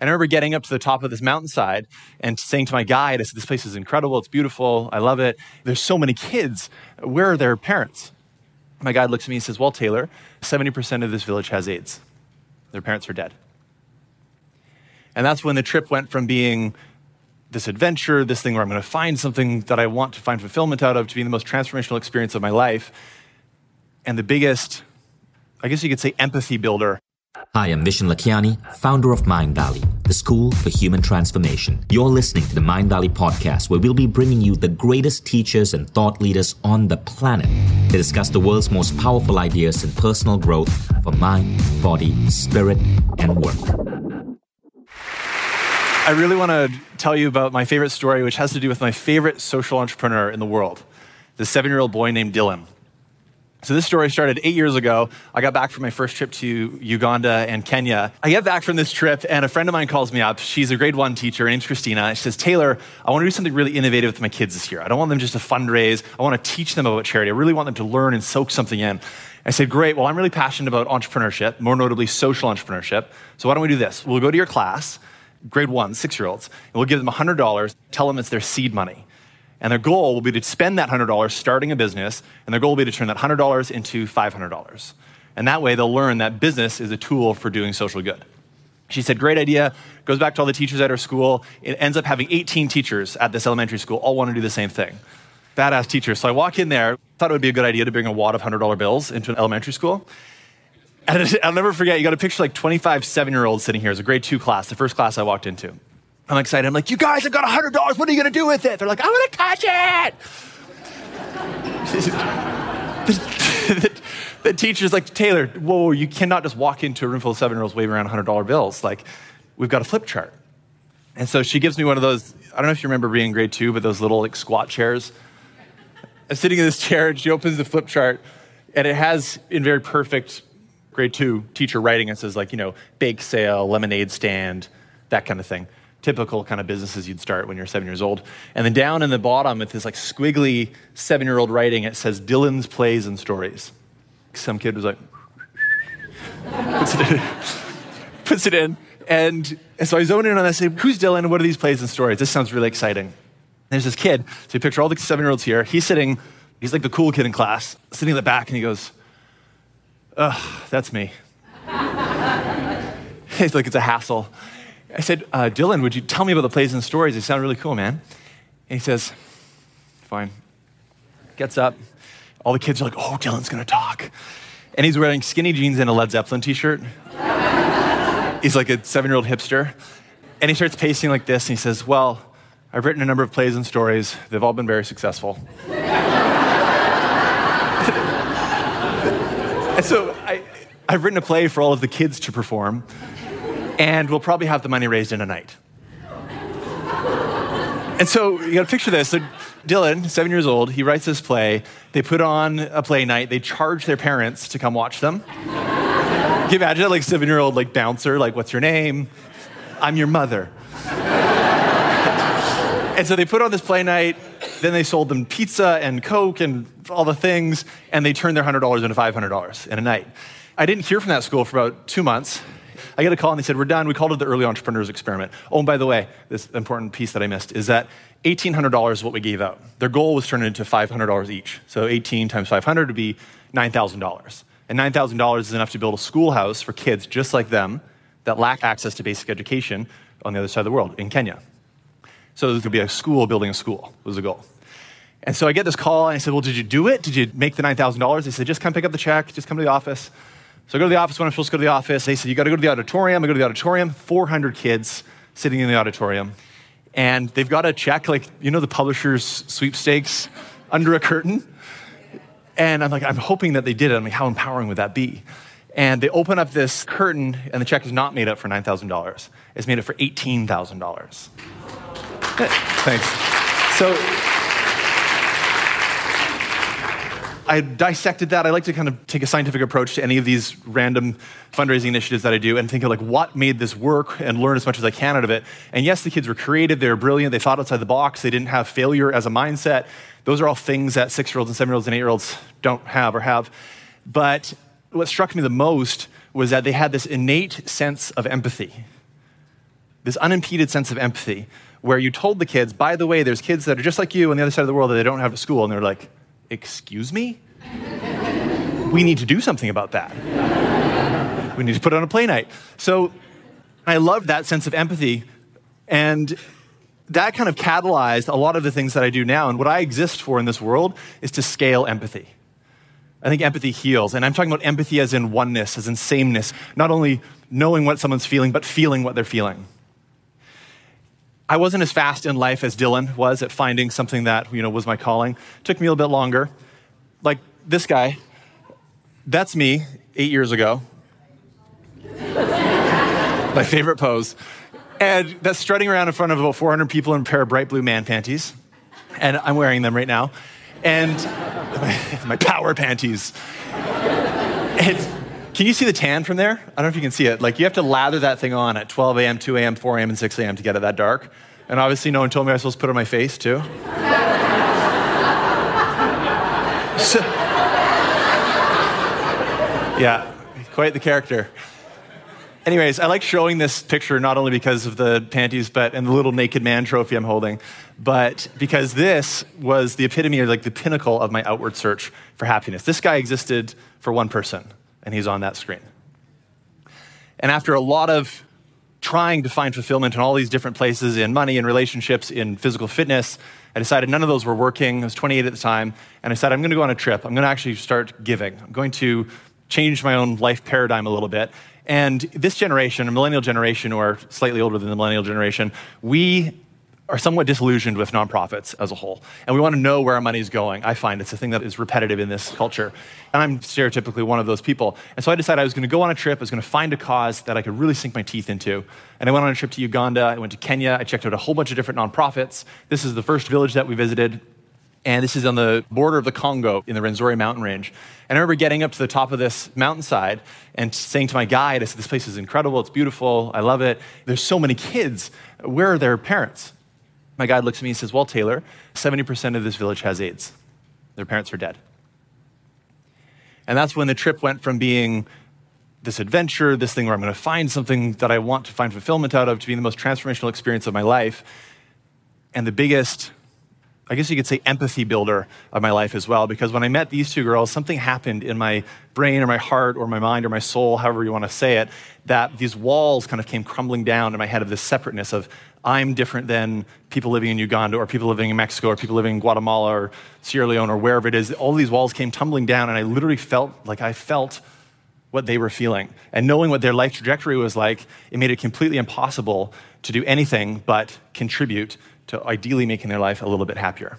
And I remember getting up to the top of this mountainside and saying to my guide, I said, This place is incredible. It's beautiful. I love it. There's so many kids. Where are their parents? My guide looks at me and says, Well, Taylor, 70% of this village has AIDS. Their parents are dead. And that's when the trip went from being this adventure, this thing where I'm going to find something that I want to find fulfillment out of, to being the most transformational experience of my life. And the biggest, I guess you could say, empathy builder Hi, I'm Vishen Lakhiani, founder of Mindvalley, the school for human transformation. You're listening to the Mindvalley podcast, where we'll be bringing you the greatest teachers and thought leaders on the planet to discuss the world's most powerful ideas in personal growth for mind, body, spirit, and work. I really want to tell you about my favorite story, which has to do with my favorite social entrepreneur in the world, the seven year old boy named Dylan. So this story started eight years ago. I got back from my first trip to Uganda and Kenya. I get back from this trip, and a friend of mine calls me up. She's a grade one teacher. Her name's Christina. She says, Taylor, I want to do something really innovative with my kids this year. I don't want them just to fundraise. I want to teach them about charity. I really want them to learn and soak something in. I said, Great. Well, I'm really passionate about entrepreneurship, more notably social entrepreneurship. So why don't we do this? We'll go to your class, grade one, six year olds, and we'll give them $100, tell them it's their seed money. And their goal will be to spend that $100 starting a business, and their goal will be to turn that $100 into $500. And that way they'll learn that business is a tool for doing social good. She said, Great idea. Goes back to all the teachers at her school. It ends up having 18 teachers at this elementary school, all want to do the same thing. Badass teachers. So I walk in there, thought it would be a good idea to bring a wad of $100 bills into an elementary school. And I'll never forget, you got a picture like 25 seven year olds sitting here. It was a grade two class, the first class I walked into. I'm excited. I'm like, you guys, I got $100. What are you going to do with it? They're like, I want to touch it. the, the teacher's like, Taylor, whoa, you cannot just walk into a room full of seven year olds waving around $100 bills. Like, we've got a flip chart. And so she gives me one of those, I don't know if you remember being in grade two, but those little like squat chairs. I'm sitting in this chair and she opens the flip chart and it has in very perfect grade two teacher writing, it says like, you know, bake sale, lemonade stand, that kind of thing typical kind of businesses you'd start when you're seven years old. And then down in the bottom, with this like squiggly seven year old writing, it says Dylan's Plays and Stories. Some kid was like, puts, it in, puts it in. And, and so I zone in on that and say, Who's Dylan? What are these plays and stories? This sounds really exciting. There's this kid. So you picture all the seven year olds here. He's sitting, he's like the cool kid in class, sitting in the back, and he goes, Ugh, that's me. it's like, It's a hassle. I said, uh, Dylan, would you tell me about the plays and stories? They sound really cool, man. And he says, fine. Gets up. All the kids are like, oh, Dylan's going to talk. And he's wearing skinny jeans and a Led Zeppelin t shirt. he's like a seven year old hipster. And he starts pacing like this and he says, well, I've written a number of plays and stories. They've all been very successful. and so I, I've written a play for all of the kids to perform and we'll probably have the money raised in a night. and so you got to picture this. So Dylan, seven years old, he writes this play. They put on a play night. They charge their parents to come watch them. Can you imagine like seven year old like bouncer, like, what's your name? I'm your mother. and so they put on this play night. Then they sold them pizza and Coke and all the things, and they turned their $100 into $500 in a night. I didn't hear from that school for about two months. I get a call and they said, We're done. We called it the early entrepreneurs experiment. Oh, and by the way, this important piece that I missed is that $1,800 is what we gave out. Their goal was turned into $500 each. So 18 times 500 would be $9,000. And $9,000 is enough to build a schoolhouse for kids just like them that lack access to basic education on the other side of the world in Kenya. So there could be a school building a school was the goal. And so I get this call and I said, Well, did you do it? Did you make the $9,000? They said, Just come pick up the check, just come to the office. So I go to the office when I'm supposed to go to the office. They said, You got to go to the auditorium. I go to the auditorium, 400 kids sitting in the auditorium. And they've got to check, like, you know, the publisher's sweepstakes under a curtain. And I'm like, I'm hoping that they did it. I'm like, how empowering would that be? And they open up this curtain, and the check is not made up for $9,000. It's made up for $18,000. Thanks. So, I dissected that. I like to kind of take a scientific approach to any of these random fundraising initiatives that I do and think of like what made this work and learn as much as I can out of it. And yes, the kids were creative, they were brilliant, they thought outside the box, they didn't have failure as a mindset. Those are all things that six year olds and seven year olds and eight year olds don't have or have. But what struck me the most was that they had this innate sense of empathy. this unimpeded sense of empathy where you told the kids, by the way, there's kids that are just like you on the other side of the world that they don't have a school. And they're like, excuse me? we need to do something about that. we need to put on a play night. So I love that sense of empathy. And that kind of catalyzed a lot of the things that I do now. And what I exist for in this world is to scale empathy. I think empathy heals. And I'm talking about empathy as in oneness, as in sameness, not only knowing what someone's feeling, but feeling what they're feeling. I wasn't as fast in life as Dylan was at finding something that you know, was my calling. It took me a little bit longer. Like this guy, that's me eight years ago. my favorite pose. And that's strutting around in front of about 400 people in a pair of bright blue man panties. And I'm wearing them right now. And my, my power panties. Can you see the tan from there? I don't know if you can see it. Like you have to lather that thing on at 12 a.m., 2 a.m., 4 a.m., and 6 a.m. to get it that dark. And obviously, no one told me I was supposed to put it on my face too. so, yeah, quite the character. Anyways, I like showing this picture not only because of the panties, but and the little naked man trophy I'm holding, but because this was the epitome or like the pinnacle of my outward search for happiness. This guy existed for one person, and he's on that screen. And after a lot of trying to find fulfillment in all these different places in money, in relationships, in physical fitness, I decided none of those were working. I was 28 at the time, and I said, I'm going to go on a trip. I'm going to actually start giving. I'm going to change my own life paradigm a little bit and this generation, a millennial generation, or slightly older than the millennial generation, we are somewhat disillusioned with nonprofits as a whole. And we want to know where our money is going. I find it's a thing that is repetitive in this culture. And I'm stereotypically one of those people. And so I decided I was going to go on a trip, I was going to find a cause that I could really sink my teeth into. And I went on a trip to Uganda, I went to Kenya, I checked out a whole bunch of different nonprofits. This is the first village that we visited. And this is on the border of the Congo in the Rwenzori mountain range. And I remember getting up to the top of this mountainside and saying to my guide, I said, This place is incredible, it's beautiful, I love it. There's so many kids. Where are their parents? My guide looks at me and says, Well, Taylor, 70% of this village has AIDS. Their parents are dead. And that's when the trip went from being this adventure, this thing where I'm going to find something that I want to find fulfillment out of, to being the most transformational experience of my life. And the biggest I guess you could say, empathy builder of my life as well. Because when I met these two girls, something happened in my brain or my heart or my mind or my soul, however you want to say it, that these walls kind of came crumbling down in my head of this separateness of I'm different than people living in Uganda or people living in Mexico or people living in Guatemala or Sierra Leone or wherever it is. All these walls came tumbling down, and I literally felt like I felt what they were feeling. And knowing what their life trajectory was like, it made it completely impossible to do anything but contribute to ideally making their life a little bit happier.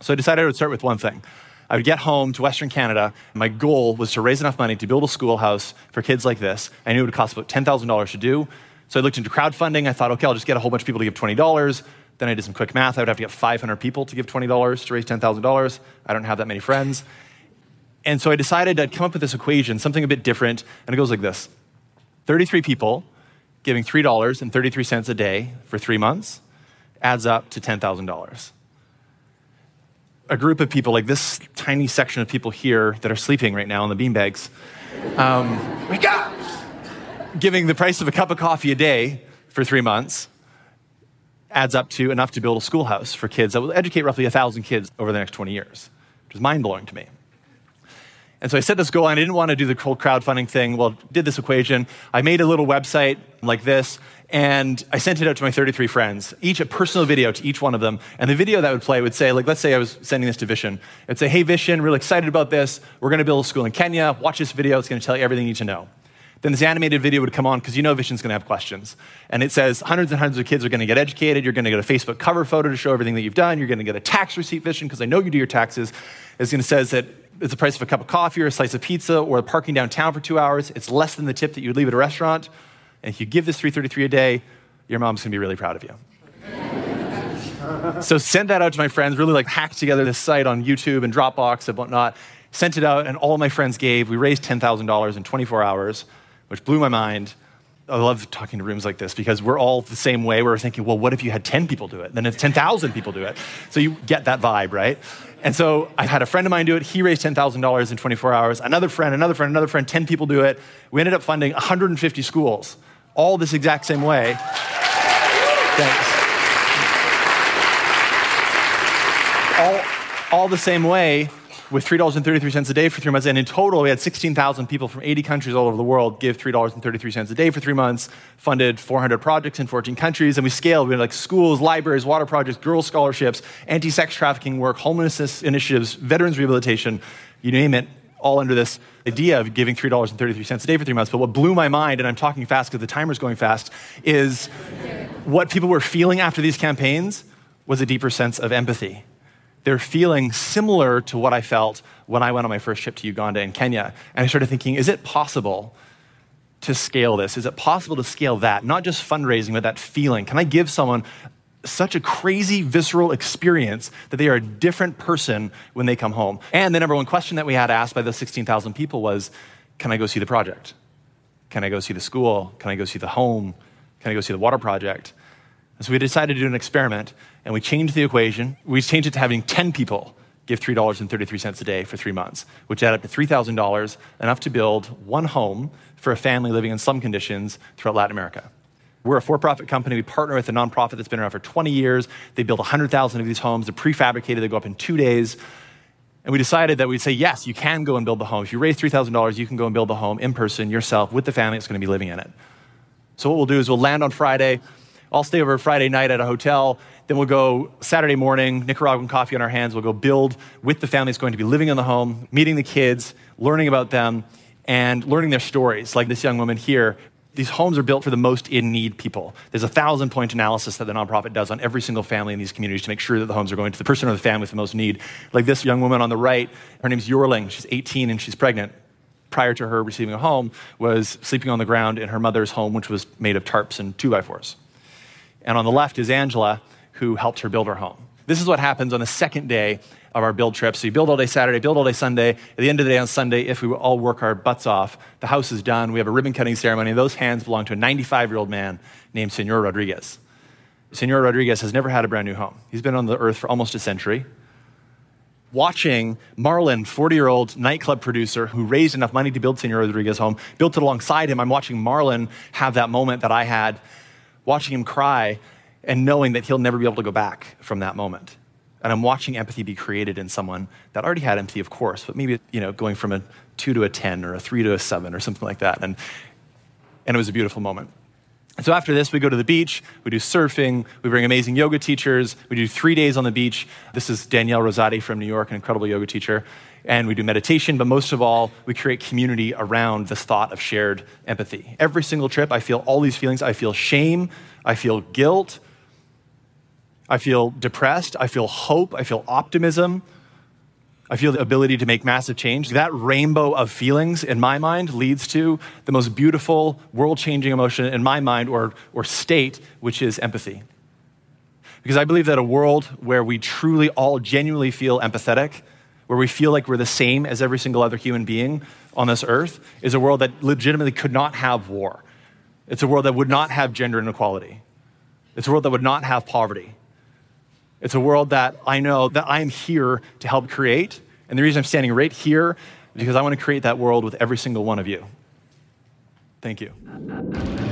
So I decided I would start with one thing. I would get home to Western Canada. My goal was to raise enough money to build a schoolhouse for kids like this. I knew it would cost about $10,000 to do. So I looked into crowdfunding. I thought, okay, I'll just get a whole bunch of people to give $20. Then I did some quick math. I would have to get 500 people to give $20 to raise $10,000. I don't have that many friends. And so I decided I'd come up with this equation, something a bit different, and it goes like this 33 people giving $3.33 a day for three months adds up to $10,000. A group of people, like this tiny section of people here that are sleeping right now in the beanbags, um, wake up! Giving the price of a cup of coffee a day for three months adds up to enough to build a schoolhouse for kids that will educate roughly 1,000 kids over the next 20 years, which is mind blowing to me. And so I set this goal, and I didn't want to do the whole crowdfunding thing. Well, did this equation. I made a little website like this, and I sent it out to my 33 friends, each a personal video to each one of them. And the video that would play would say, like, let's say I was sending this to Vishen. It'd say, hey, Vishen, really excited about this. We're going to build a school in Kenya. Watch this video. It's going to tell you everything you need to know. Then this animated video would come on because you know Vishen's going to have questions. And it says hundreds and hundreds of kids are going to get educated. You're going to get a Facebook cover photo to show everything that you've done. You're going to get a tax receipt, Vision, because I know you do your taxes. It's going to say that it's the price of a cup of coffee or a slice of pizza or parking downtown for two hours. It's less than the tip that you would leave at a restaurant. And if you give this 333 a day, your mom's gonna be really proud of you. so send that out to my friends, really like hack together this site on YouTube and Dropbox and whatnot. Sent it out, and all my friends gave. We raised $10,000 in 24 hours, which blew my mind. I love talking to rooms like this because we're all the same way. We're thinking, well, what if you had 10 people do it? Then if 10,000 people do it. So you get that vibe, right? And so I had a friend of mine do it. He raised $10,000 in 24 hours. Another friend, another friend, another friend, 10 people do it. We ended up funding 150 schools, all this exact same way. Thanks. All, all the same way, with $3.33 a day for three months. And in total, we had 16,000 people from 80 countries all over the world give $3.33 a day for three months, funded 400 projects in 14 countries, and we scaled. We had like schools, libraries, water projects, girls' scholarships, anti sex trafficking work, homelessness initiatives, veterans rehabilitation, you name it, all under this idea of giving $3.33 a day for three months. But what blew my mind, and I'm talking fast because the timer's going fast, is what people were feeling after these campaigns was a deeper sense of empathy they're feeling similar to what I felt when I went on my first trip to Uganda and Kenya. And I started thinking, is it possible to scale this? Is it possible to scale that? Not just fundraising, but that feeling. Can I give someone such a crazy visceral experience that they are a different person when they come home? And the number one question that we had asked by the 16,000 people was, can I go see the project? Can I go see the school? Can I go see the home? Can I go see the water project? And so we decided to do an experiment and we changed the equation. We changed it to having 10 people give $3.33 a day for three months, which added up to $3,000, enough to build one home for a family living in slum conditions throughout Latin America. We're a for profit company. We partner with a nonprofit that's been around for 20 years. They build 100,000 of these homes. They're prefabricated, they go up in two days. And we decided that we'd say, yes, you can go and build the home. If you raise $3,000, you can go and build the home in person yourself with the family that's going to be living in it. So, what we'll do is we'll land on Friday. I'll stay over Friday night at a hotel. Then we'll go Saturday morning, Nicaraguan coffee on our hands. We'll go build with the family that's going to be living in the home, meeting the kids, learning about them, and learning their stories. Like this young woman here. These homes are built for the most in need people. There's a thousand point analysis that the nonprofit does on every single family in these communities to make sure that the homes are going to the person or the family with the most need. Like this young woman on the right, her name's Yorling. She's 18 and she's pregnant prior to her receiving a home, was sleeping on the ground in her mother's home, which was made of tarps and two by fours. And on the left is Angela, who helped her build her home. This is what happens on the second day of our build trip. So you build all day Saturday, build all day Sunday. At the end of the day on Sunday, if we all work our butts off, the house is done. We have a ribbon cutting ceremony. Those hands belong to a 95 year old man named Senor Rodriguez. Senor Rodriguez has never had a brand new home. He's been on the earth for almost a century. Watching Marlon, 40 year old nightclub producer who raised enough money to build Senor Rodriguez's home, built it alongside him. I'm watching Marlon have that moment that I had watching him cry and knowing that he'll never be able to go back from that moment. And I'm watching empathy be created in someone that already had empathy, of course, but maybe you know going from a two to a ten or a three to a seven or something like that. And and it was a beautiful moment. And so after this, we go to the beach, we do surfing, we bring amazing yoga teachers, we do three days on the beach. This is Danielle Rosati from New York, an incredible yoga teacher. And we do meditation, but most of all, we create community around this thought of shared empathy. Every single trip, I feel all these feelings. I feel shame, I feel guilt, I feel depressed, I feel hope, I feel optimism, I feel the ability to make massive change. That rainbow of feelings in my mind leads to the most beautiful, world changing emotion in my mind or, or state, which is empathy. Because I believe that a world where we truly all genuinely feel empathetic, where we feel like we're the same as every single other human being on this earth, is a world that legitimately could not have war. It's a world that would not have gender inequality. It's a world that would not have poverty. It's a world that I know that I am here to help create. And the reason I'm standing right here is because I want to create that world with every single one of you. Thank you.